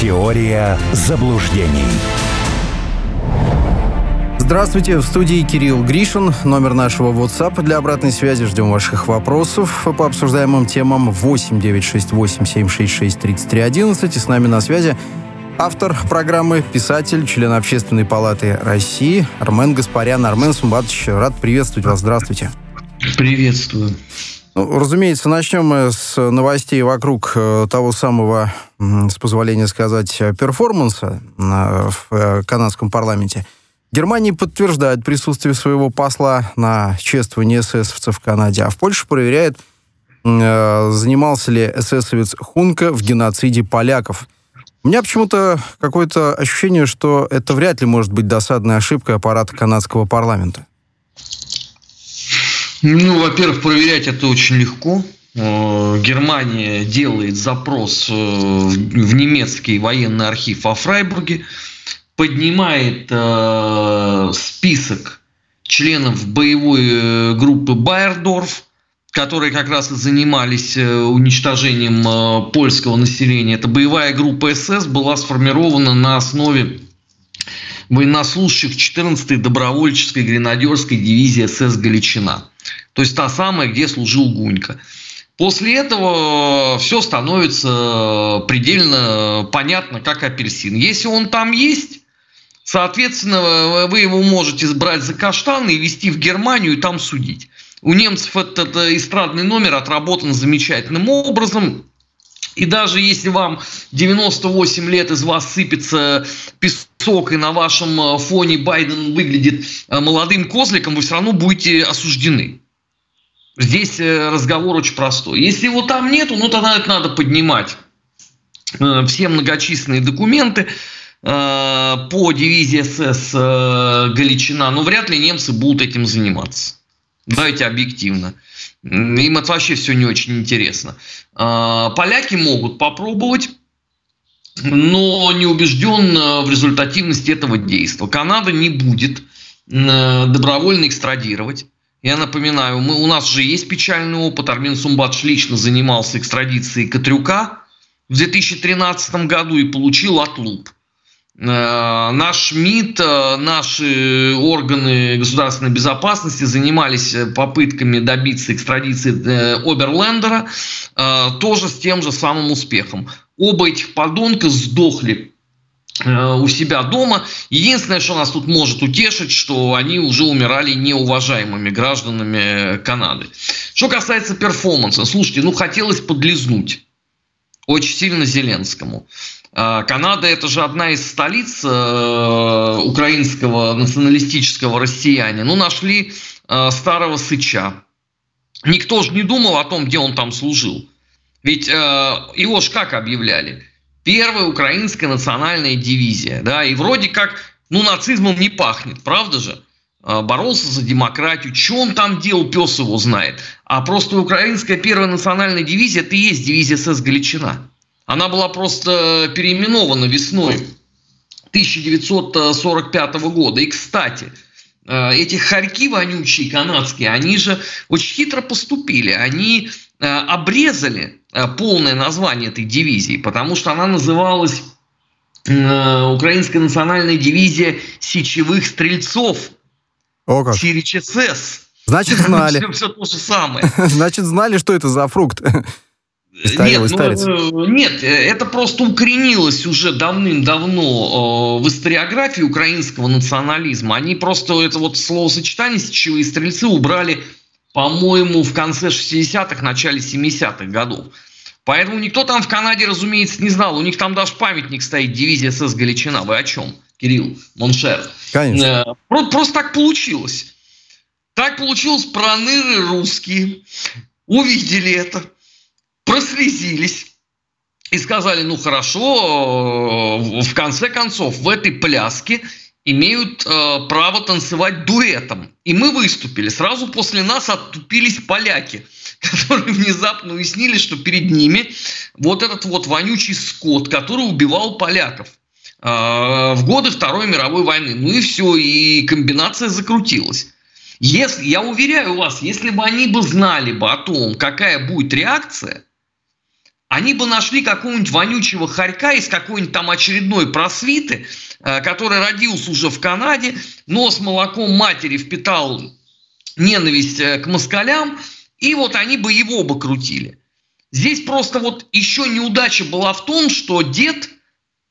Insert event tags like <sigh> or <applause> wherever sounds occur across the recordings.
Теория заблуждений. Здравствуйте, в студии Кирилл Гришин. Номер нашего WhatsApp для обратной связи. Ждем ваших вопросов по обсуждаемым темам 8 968 766 3311. И с нами на связи автор программы, писатель, член Общественной палаты России Армен Гаспарян. Армен Сумбатович, рад приветствовать вас. Здравствуйте. Приветствую. Ну, разумеется, начнем мы с новостей вокруг э, того самого, с позволения сказать, перформанса э, в э, канадском парламенте. Германия подтверждает присутствие своего посла на чествовании эсэсовцев в Канаде, а в Польше проверяет, занимался ли эсэсовец Хунка в геноциде поляков. У меня почему-то какое-то ощущение, что это вряд ли может быть досадной ошибкой аппарата канадского парламента. Ну, во-первых, проверять это очень легко. Э, Германия делает запрос э, в немецкий военный архив о Фрайбурге, поднимает э, список членов боевой группы Байердорф, которые как раз и занимались уничтожением польского населения. Эта боевая группа СС была сформирована на основе военнослужащих 14-й добровольческой гренадерской дивизии СС «Галичина». То есть та самая, где служил Гунька. После этого все становится предельно понятно, как апельсин. Если он там есть, соответственно, вы его можете брать за каштаны и везти в Германию и там судить. У немцев этот эстрадный номер отработан замечательным образом. И даже если вам 98 лет из вас сыпется песок, и на вашем э, фоне Байден выглядит э, молодым козликом, вы все равно будете осуждены. Здесь э, разговор очень простой. Если его там нету, ну тогда это надо поднимать все многочисленные документы по дивизии СС Галичина, но вряд ли немцы будут этим заниматься. Давайте объективно. Им это вообще все не очень интересно. А, поляки могут попробовать, но не убежден в результативности этого действия. Канада не будет добровольно экстрадировать. Я напоминаю, мы, у нас же есть печальный опыт. Армин Сумбатш лично занимался экстрадицией Катрюка в 2013 году и получил отлуп. Э, наш МИД, э, наши органы государственной безопасности занимались э, попытками добиться экстрадиции Оберлендера, тоже с тем же самым успехом. Оба этих подонка сдохли у себя дома. Единственное, что нас тут может утешить, что они уже умирали неуважаемыми гражданами Канады. Что касается перформанса, слушайте, ну хотелось подлизнуть очень сильно Зеленскому. А, Канада это же одна из столиц э, украинского националистического россияне. Ну, нашли э, старого сыча. Никто же не думал о том, где он там служил. Ведь э, его ж как объявляли? Первая украинская национальная дивизия. Да, и вроде как, ну, нацизмом не пахнет, правда же? боролся за демократию. Что он там делал, пес его знает. А просто украинская первая национальная дивизия, это и есть дивизия СС Галичина. Она была просто переименована весной 1945 года. И, кстати, э, эти хорьки вонючие канадские, они же очень хитро поступили. Они э, обрезали полное название этой дивизии, потому что она называлась Украинская национальная дивизия сечевых стрельцов. О как. СС. Значит, знали. <laughs> все, все то же самое. <laughs> Значит, знали, что это за фрукт. Нет, ну, нет, это просто укоренилось уже давным-давно в историографии украинского национализма. Они просто это вот словосочетание «сечевые стрельцы» убрали, по-моему, в конце 60-х, начале 70-х годов. Поэтому никто там в Канаде, разумеется, не знал. У них там даже памятник стоит дивизия СС Галичина. Вы о чем, Кирилл, mon cher? Конечно. Просто, просто так получилось. Так получилось, проныры русские увидели это прослезились и сказали, ну хорошо, э, в конце концов, в этой пляске имеют э, право танцевать дуэтом. И мы выступили. Сразу после нас оттупились поляки, <laughs> которые внезапно уяснили, что перед ними вот этот вот вонючий скот, который убивал поляков э, в годы Второй мировой войны. Ну и все, и комбинация закрутилась. Если, я уверяю вас, если бы они бы знали бы о том, какая будет реакция, они бы нашли какого-нибудь вонючего хорька из какой-нибудь там очередной просвиты, э, который родился уже в Канаде, но с молоком матери впитал ненависть э, к москалям, и вот они бы его бы крутили. Здесь просто вот еще неудача была в том, что дед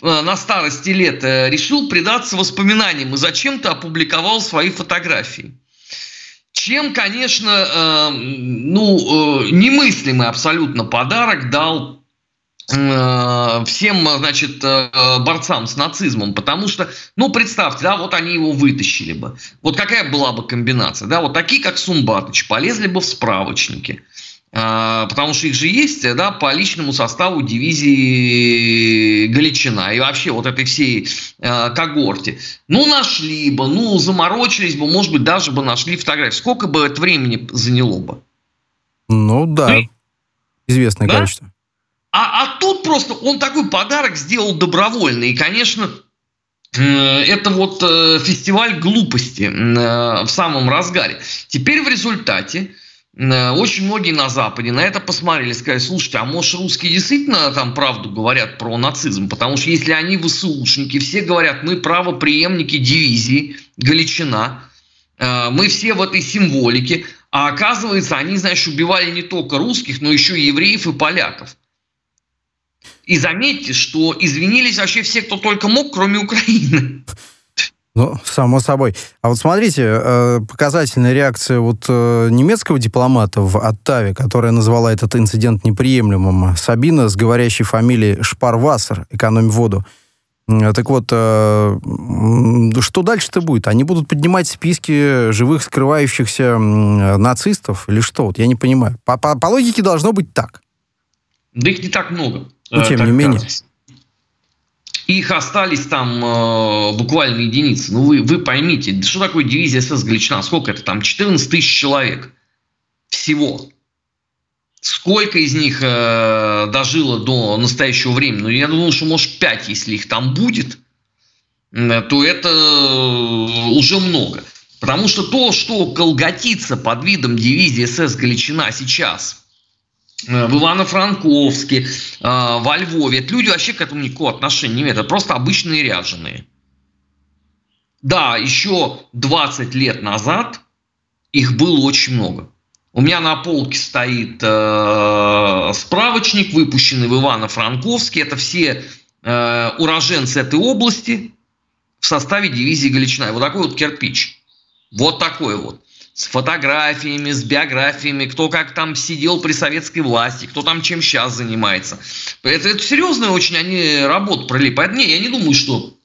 э, на старости лет решил предаться воспоминаниям и зачем-то опубликовал свои фотографии. Чем, конечно, э, ну, э, немыслимый абсолютно подарок дал э, всем, значит, борцам с нацизмом, потому что, ну, представьте, да, вот они его вытащили бы. Вот какая была бы комбинация, да, вот такие, как Сумбатыч, полезли бы в справочники – потому что их же есть да, по личному составу дивизии Галичина и вообще вот этой всей э, когорте. Ну, нашли бы, ну, заморочились бы, может быть, даже бы нашли фотографии. Сколько бы это времени заняло бы? Ну, да, ну, известное да? количество. А, а тут просто он такой подарок сделал добровольно. И, конечно, это вот э, фестиваль глупости э, в самом разгаре. Теперь в результате Э, очень многие на Западе на это посмотрели, сказали, слушайте, а может русские действительно там правду говорят про нацизм? Потому что если они ВСУшники, все говорят, мы правоприемники дивизии Галичина, э, мы все в этой символике, а оказывается, они, знаешь, убивали не только русских, но еще и евреев и поляков. И заметьте, что извинились вообще все, кто только мог, кроме Украины. Ну, само собой. А вот смотрите, э, показательная реакция вот э, немецкого дипломата в Оттаве, которая назвала этот инцидент неприемлемым. Сабина с говорящей фамилией Шпарвассер, экономь воду. Так вот, э, что дальше-то будет? Они будут поднимать списки живых скрывающихся нацистов или что? Вот я не понимаю. По, по, по логике должно быть так. Да их не так много. Ну, тем не менее. Кажется. Их остались там э, буквально единицы. Ну, вы, вы поймите, что такое дивизия СС Галичина? Сколько это там? 14 тысяч человек. Всего. Сколько из них э, дожило до настоящего времени? Ну, я думаю, что, может, 5, если их там будет, э, то это э, уже много. Потому что то, что колготится под видом дивизии СС Галичина сейчас – в Ивано-Франковске, э, во Львове. Это люди вообще к этому никакого отношения не имеют. Это просто обычные ряженые. Да, еще 20 лет назад их было очень много. У меня на полке стоит э, справочник, выпущенный в Ивано-Франковске. Это все э, уроженцы этой области в составе дивизии Галичина. вот такой вот кирпич. Вот такой вот с фотографиями, с биографиями, кто как там сидел при советской власти, кто там чем сейчас занимается. Это, это серьезная очень они работу провели. Поэтому не, я не думаю, что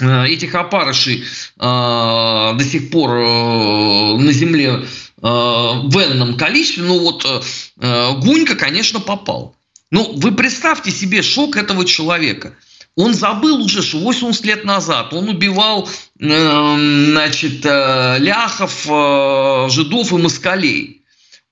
э, этих опарышей э, до сих пор э, на земле э, в энном количестве. Ну вот э, э Гунька, конечно, попал. Ну, вы представьте себе шок этого человека – он забыл уже, что 80 лет назад он убивал э, значит, э, ляхов, э, жидов и москалей.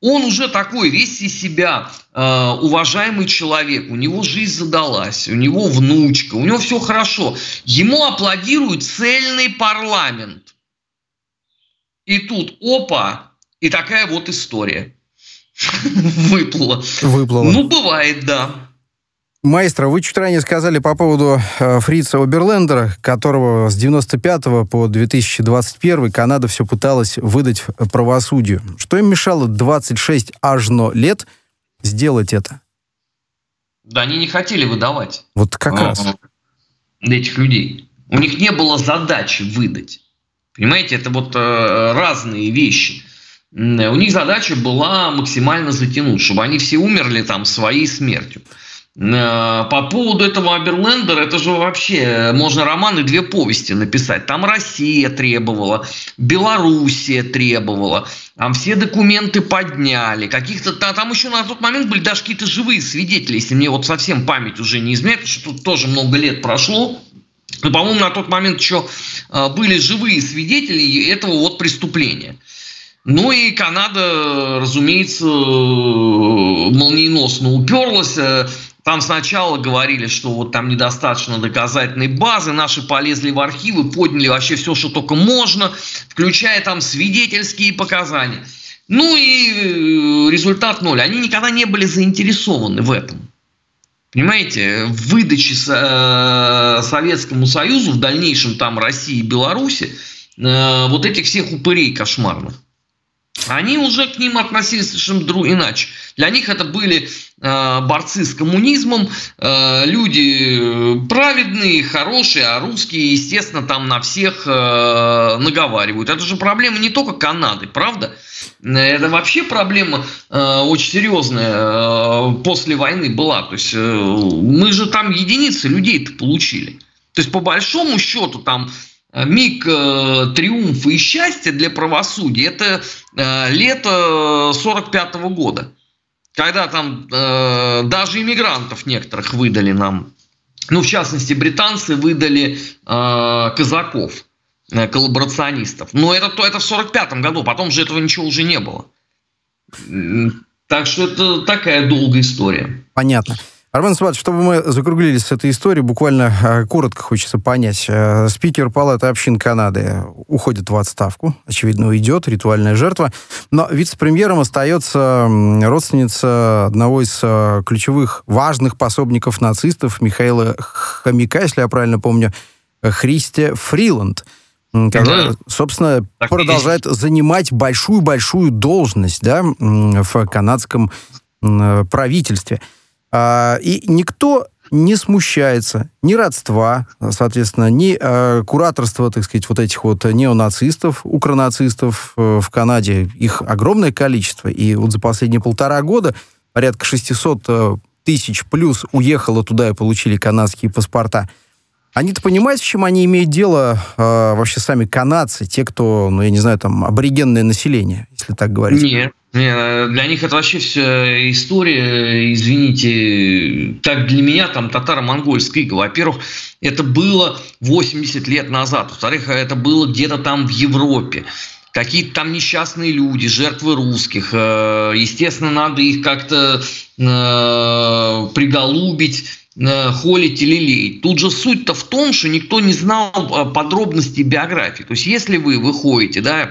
Он уже такой весь из себя э, уважаемый человек, у него жизнь задалась, у него внучка, у него все хорошо. Ему аплодирует цельный парламент. И тут опа, и такая вот история. <laughs> Выплыла. Выплыла. Ну, бывает, да. Маэстро, вы чуть ранее сказали по поводу э, Фрица Оберлендера, которого с 95 по 2021 Канада все пыталась выдать правосудию. Что им мешало 26 ажно лет сделать это? Да они не хотели выдавать. Вот как а, раз. Этих людей. У них не было задачи выдать. Понимаете, это вот э, разные вещи. У них задача была максимально затянуть, чтобы они все умерли там своей смертью. Э, по поводу этого Аберлендера, это же вообще э, можно роман и две повести написать. Там Россия требовала, Белоруссия требовала, там все документы подняли, каких-то там еще на тот момент были даже какие-то живые свидетели, если мне вот совсем память уже не изменяет, что тут тоже много лет прошло. Но, по-моему, на тот момент еще э, были живые свидетели этого вот преступления. Ну и Канада, разумеется, молниеносно уперлась. Там сначала говорили, что вот там недостаточно доказательной базы, наши полезли в архивы, подняли вообще все, что только можно, включая там свидетельские показания. Ну и э, результат ноль. Они никогда не были заинтересованы в этом. Понимаете, в выдаче э, Советскому Союзу, в дальнейшем там России и Беларуси, э, вот этих всех упырей кошмарных. Они уже к ним относились совершенно иначе. Для них это были э, борцы с коммунизмом, э, люди праведные, хорошие, а русские, естественно, там на всех э, наговаривают. Это же проблема не только Канады, правда? Это вообще проблема э, очень серьезная э, после войны была. То есть э, мы же там единицы людей-то получили. То есть по большому счету там Э, миг э, триумфа и счастья для правосудия – это э, лето 45 -го года, когда там э, даже иммигрантов некоторых выдали нам. Ну, в частности, британцы выдали казаков, коллаборационистов. Но это, то, это в 45 году, потом же этого ничего уже не было. Так что это такая долгая история. Понятно. Армен Сват, чтобы мы закруглились с этой историей, буквально э, коротко хочется понять. Э, спикер Палаты общин Канады уходит в отставку, очевидно, уйдет, ритуальная жертва, но вице-премьером остается родственница одного из э, ключевых важных пособников нацистов Михаила Хомяка, если я правильно помню, Христи Фриланд который, да. собственно, так продолжает есть. занимать большую-большую должность да, в канадском правительстве. А, и никто не смущается ни родства, соответственно, ни э, кураторства, так сказать, вот этих вот неонацистов, укронацистов э, в Канаде. Их огромное количество. И вот за последние полтора года порядка 600 э, тысяч плюс уехало туда и получили канадские паспорта. Они-то понимают, с чем они имеют дело э, вообще сами канадцы, те, кто, ну, я не знаю, там, аборигенное население, если так говорить? Нет. Не, для них это вообще вся история, извините, как для меня там татаро-монгольская ига. Во-первых, это было 80 лет назад. Во-вторых, это было где-то там в Европе. Какие-то там несчастные люди, жертвы русских. Э, естественно, надо их как-то э, приголубить э, холить или леять. Тут же суть-то в том, что никто не знал подробностей биографии. То есть, если вы выходите, да,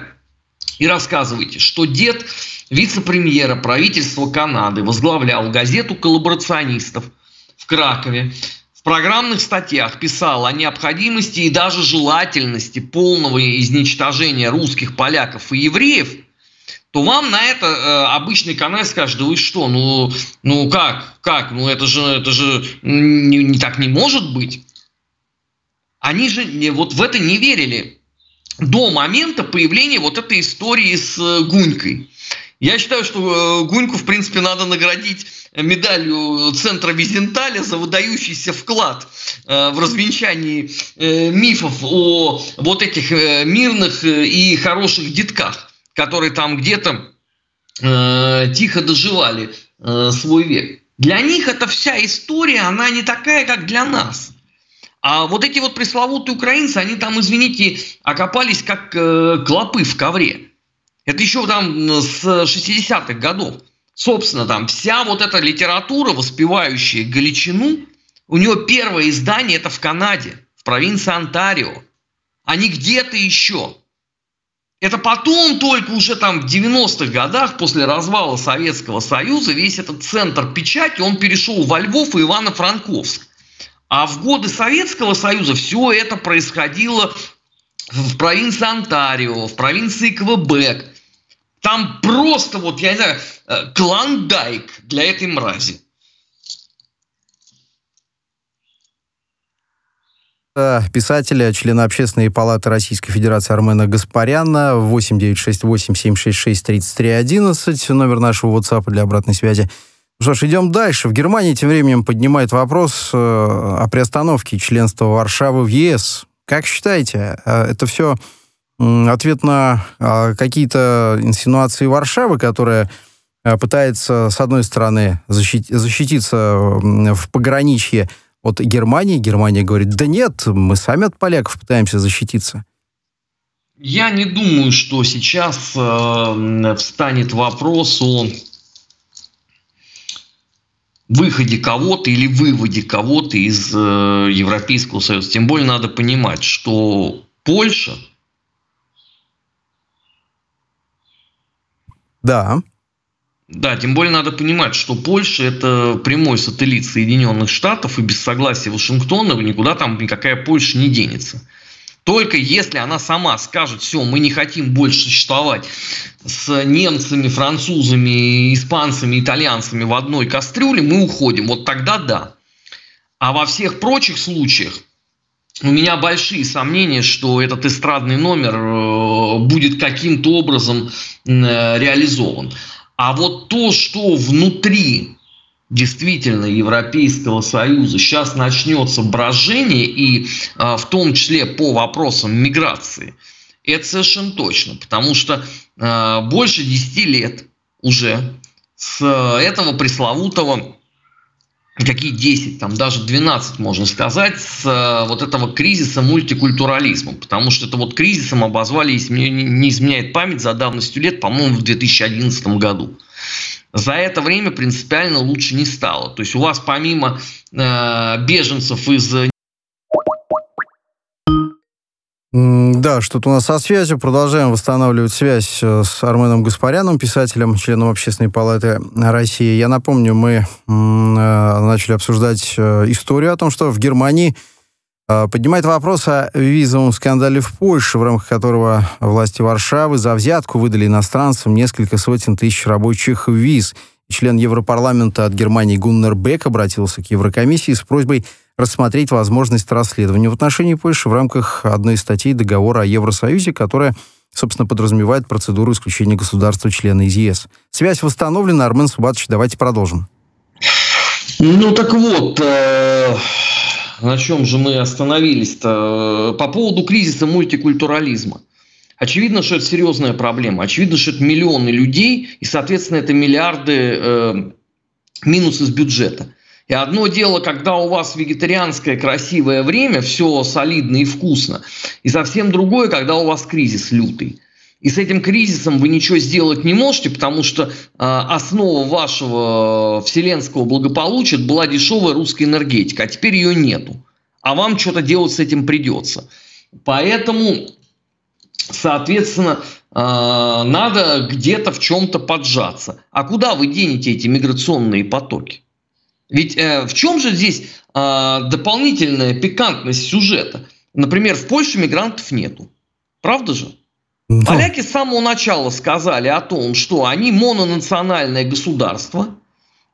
и рассказываете, что дед вице-премьера правительства Канады возглавлял газету коллаборационистов в Кракове, в программных статьях писал о необходимости и даже желательности полного изничтожения русских, поляков и евреев, то вам на это э, обычный канал скажет, да вы что, ну, ну как, как, ну это же, это же не, не так не может быть. Они же вот в это не верили до момента появления вот этой истории с э, Гунькой. Я считаю, что э, Гуньку, в принципе, надо наградить медалью Центра Визенталя за выдающийся вклад э, в развенчании мифов о вот этих мирных и хороших детках, которые там где-то тихо доживали свой век. Для них эта вся история, она не такая, как для нас. А вот эти вот пресловутые украинцы, они там, извините, окопались как э, клопы в ковре. Это еще там с 60-х годов. Собственно, там вся вот эта литература, воспевающая Галичину, у нее первое издание это в Канаде, в провинции Онтарио, а не где-то еще. Это потом только уже там в 90-х годах, после развала Советского Союза, весь этот центр печати, он перешел во Львов и Ивано-Франковск. А в годы Советского Союза все это происходило в провинции Онтарио, в провинции Квебек. Там просто вот, я не знаю, э, клондайк для этой мрази. писателя, члена Общественной палаты Российской Федерации Армена Гаспаряна, 8968 766 3311, номер нашего WhatsApp для обратной связи. Что ж, идем дальше. В Германии тем временем поднимает вопрос э, о приостановке членства Варшавы в ЕС. Как считаете, э, это все э, ответ на э, какие-то инсинуации Варшавы, которая э, пытается, с одной стороны, защит, защититься в пограничье от Германии. Германия говорит, да нет, мы сами от поляков пытаемся защититься. Я не думаю, что сейчас э, встанет вопрос о выходе кого-то или выводе кого-то из э, Европейского Союза. Тем более надо понимать, что Польша... Да. Да, тем более надо понимать, что Польша это прямой сателлит Соединенных Штатов, и без согласия Вашингтона никуда там никакая Польша не денется. Только если она сама скажет, все, мы не хотим больше существовать с немцами, французами, испанцами, итальянцами в одной кастрюле, мы уходим. Вот тогда да. А во всех прочих случаях у меня большие сомнения, что этот эстрадный номер э, будет каким-то образом э, реализован. А вот то, что внутри действительно Европейского Союза сейчас начнется брожение, и а, в том числе по вопросам миграции, это совершенно точно, потому что а, больше 10 лет уже с этого пресловутого какие 10, там даже 12, можно сказать, с вот этого кризиса мультикультурализма. Потому что это вот кризисом обозвали, если мне не изменяет память, за давностью лет, по-моему, в 2011 году за это время принципиально лучше не стало. То есть у вас помимо э, беженцев из да, что-то у нас со связью. Продолжаем восстанавливать связь э, с Арменом Гаспаряном, писателем, членом Общественной палаты России. Я напомню, мы э, начали обсуждать э, историю о том, что в Германии поднимает вопрос о визовом скандале в Польше, в рамках которого власти Варшавы за взятку выдали иностранцам несколько сотен тысяч рабочих виз. Член Европарламента от Германии Гуннер Бек обратился к Еврокомиссии с просьбой рассмотреть возможность расследования в отношении Польши в рамках одной из статей договора о Евросоюзе, которая, собственно, подразумевает процедуру исключения государства-члена из ЕС. Связь восстановлена. Армен Субатович, давайте продолжим. Ну так вот, э, на чем же мы остановились-то? По поводу кризиса мультикультурализма. Очевидно, что это серьезная проблема. Очевидно, что это миллионы людей, и, соответственно, это миллиарды э, минус из бюджета. И одно дело, когда у вас вегетарианское красивое время, все солидно и вкусно, и совсем другое, когда у вас кризис лютый. И с этим кризисом вы ничего сделать не можете, потому что э, основа вашего вселенского благополучия была дешевая русская энергетика, а теперь ее нету. А вам что-то делать с этим придется. Поэтому, соответственно, э, надо где-то в чем-то поджаться. А куда вы денете эти миграционные потоки? Ведь э, в чем же здесь э, дополнительная пикантность сюжета? Например, в Польше мигрантов нету. Правда же? Да. Поляки с самого начала сказали о том, что они мононациональное государство,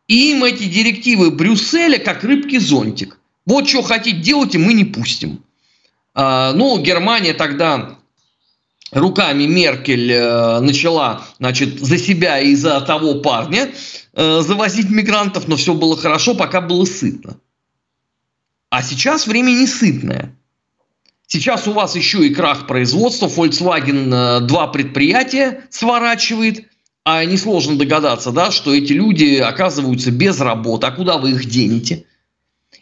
и им эти директивы Брюсселя как рыбки зонтик. Вот что хотите делать, и мы не пустим. А, ну, Германия тогда руками Меркель э, начала значит, за себя и за того парня э, завозить мигрантов, но все было хорошо, пока было сытно. А сейчас время не сытное. Сейчас у вас еще и крах производства. Volkswagen э, два предприятия сворачивает. А несложно догадаться, да, что эти люди оказываются без работы. А куда вы их денете?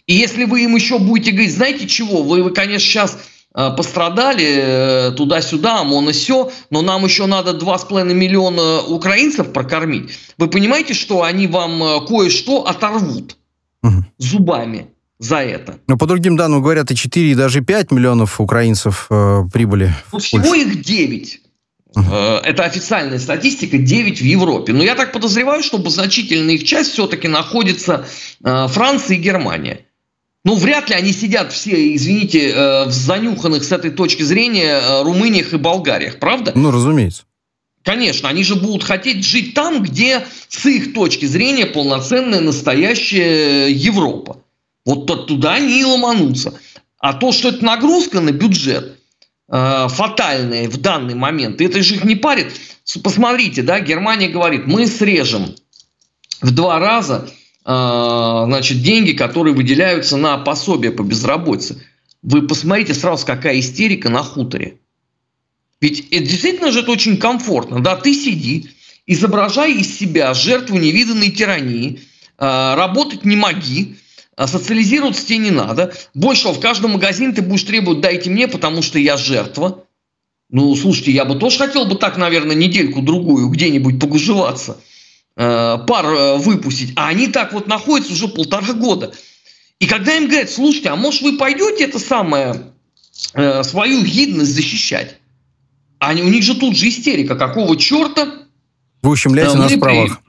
И если вы им еще будете говорить, знаете чего, вы, вы конечно, сейчас пострадали э, туда-сюда, ОМОН и все, но нам еще надо 2,5 миллиона украинцев прокормить. Вы понимаете, что они вам кое-что оторвут угу. зубами? за это. Но по другим данным говорят, и 4, и даже 5 миллионов украинцев э, прибыли. Ну, всего их 9. Uh-huh. Это официальная статистика, 9 в Европе. Но я так подозреваю, что значительная их часть все-таки находится э, Франция и Германия. Ну, вряд ли они сидят все, извините, э, в занюханных с этой точки зрения э, Румыниях и Болгариях, правда? Ну, разумеется. Конечно, они же будут хотеть жить там, где с их точки зрения полноценная настоящая Европа. Вот туда они и ломанутся. А то, что это нагрузка на бюджет, э, фатальная в данный момент, это же их не парит. Посмотрите, да, Германия говорит, мы срежем в два раза значит, деньги, которые выделяются на пособие по безработице. Вы посмотрите сразу, какая истерика на хуторе. Ведь это действительно же это очень комфортно. Да, ты сиди, изображай из себя жертву невиданной тирании, э, работать не моги, а социализироваться тебе не надо. Больше того, в каждом магазине ты будешь требовать «дайте мне, потому что я жертва». Ну, слушайте, я бы тоже хотел бы так, наверное, недельку-другую где-нибудь погужеваться, э, пар э, выпустить. А они так вот находятся уже полтора года. И когда им говорят, слушайте, а может вы пойдете это самое, э, свою гидность защищать? Они, у них же тут же истерика. Какого черта? Вы ущемляете нас в правах.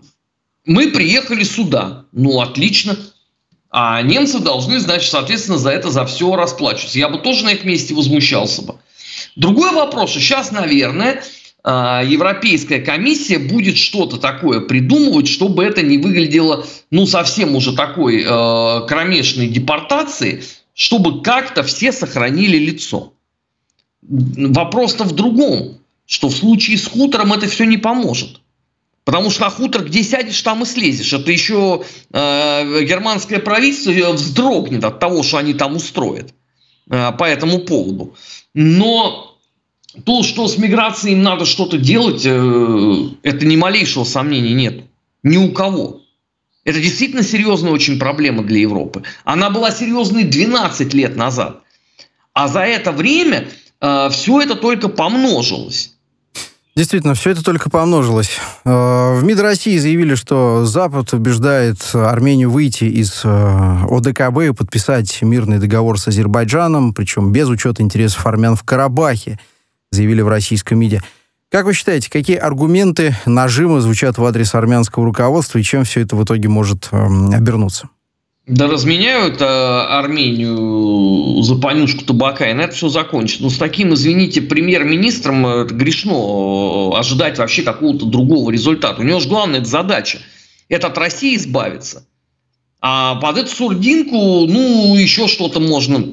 мы приехали сюда. Ну, отлично. А немцы должны, значит, соответственно, за это, за все расплачиваться. Я бы тоже на их месте возмущался бы. Другой вопрос, что сейчас, наверное, Европейская комиссия будет что-то такое придумывать, чтобы это не выглядело, ну, совсем уже такой э, кромешной депортацией, чтобы как-то все сохранили лицо. Вопрос-то в другом, что в случае с хутором это все не поможет. Потому что на хутор, где сядешь, там и слезешь. Это еще э, германское правительство вздрогнет от того, что они там устроят э, по этому поводу. Но то, что с миграцией им надо что-то делать, э, это ни малейшего сомнения нет. Ни у кого. Это действительно серьезная очень проблема для Европы. Она была серьезной 12 лет назад. А за это время э, все это только помножилось. Действительно, все это только помножилось. Э, в МИД России заявили, что Запад убеждает Армению выйти из э, ОДКБ и подписать мирный договор с Азербайджаном, причем без учета интересов армян в Карабахе, заявили в российском МИДе. Как вы считаете, какие аргументы, нажимы звучат в адрес армянского руководства и чем все это в итоге может эм, обернуться? Да разменяют э, Армению за понюшку табака, и на это все закончится. Но ну, с таким, извините, премьер-министром э, грешно э, ожидать вообще какого-то другого результата. У него же главная задача – это от России избавиться. А под эту сурдинку, ну, еще что-то можно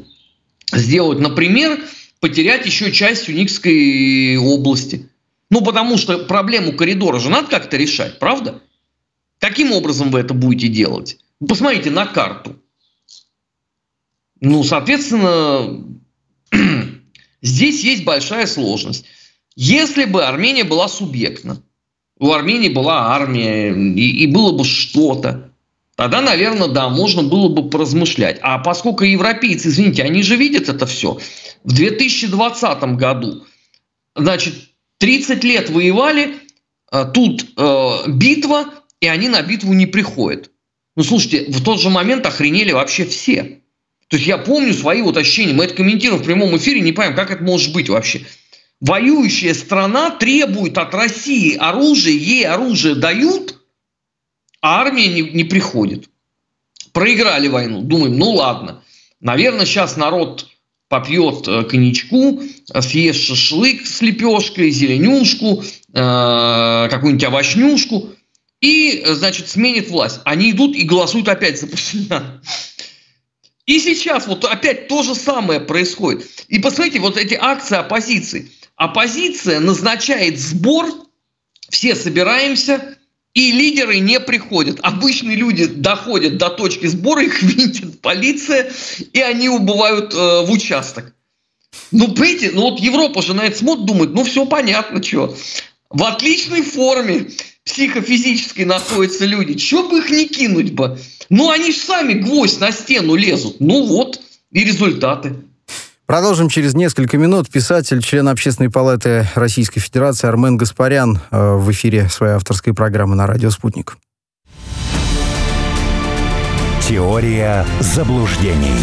сделать. Например, потерять еще часть Юникской области. Ну, потому что проблему коридора же надо как-то решать, правда? Каким образом вы это будете делать? Посмотрите на карту. Ну, соответственно, <clears throat> здесь есть большая сложность. Если бы Армения была субъектна, у Армении была армия и, и было бы что-то, тогда, наверное, да, можно было бы поразмышлять. А поскольку европейцы, извините, они же видят это все, в 2020 году, значит, 30 лет воевали, а тут э, битва, и они на битву не приходят. Ну, слушайте, в тот же момент охренели вообще все. То есть я помню свои вот ощущения. Мы это комментируем в прямом эфире, не понимаем, как это может быть вообще. Воюющая страна требует от России оружие, ей оружие дают, а армия не, не приходит. Проиграли войну. Думаем, ну ладно. Наверное, сейчас народ попьет э, коньячку, съест шашлык с лепешкой, зеленюшку, э, какую-нибудь овощнюшку – и, значит, сменит власть. Они идут и голосуют опять за Пашиняна. И сейчас вот опять то же самое происходит. И посмотрите, вот эти акции оппозиции. Оппозиция назначает сбор, все собираемся, и лидеры не приходят. Обычные люди доходят до точки сбора, их <laughs> видит полиция, и они убывают э, в участок. Ну, понимаете, ну вот Европа же на это смотрит, думает, ну все понятно, что. В отличной форме психофизической находятся люди. Чего бы их не кинуть бы? Ну, они же сами гвоздь на стену лезут. Ну вот, и результаты. Продолжим через несколько минут. Писатель, член Общественной палаты Российской Федерации Армен Гаспарян э, в эфире своей авторской программы на радио «Спутник». Теория заблуждений.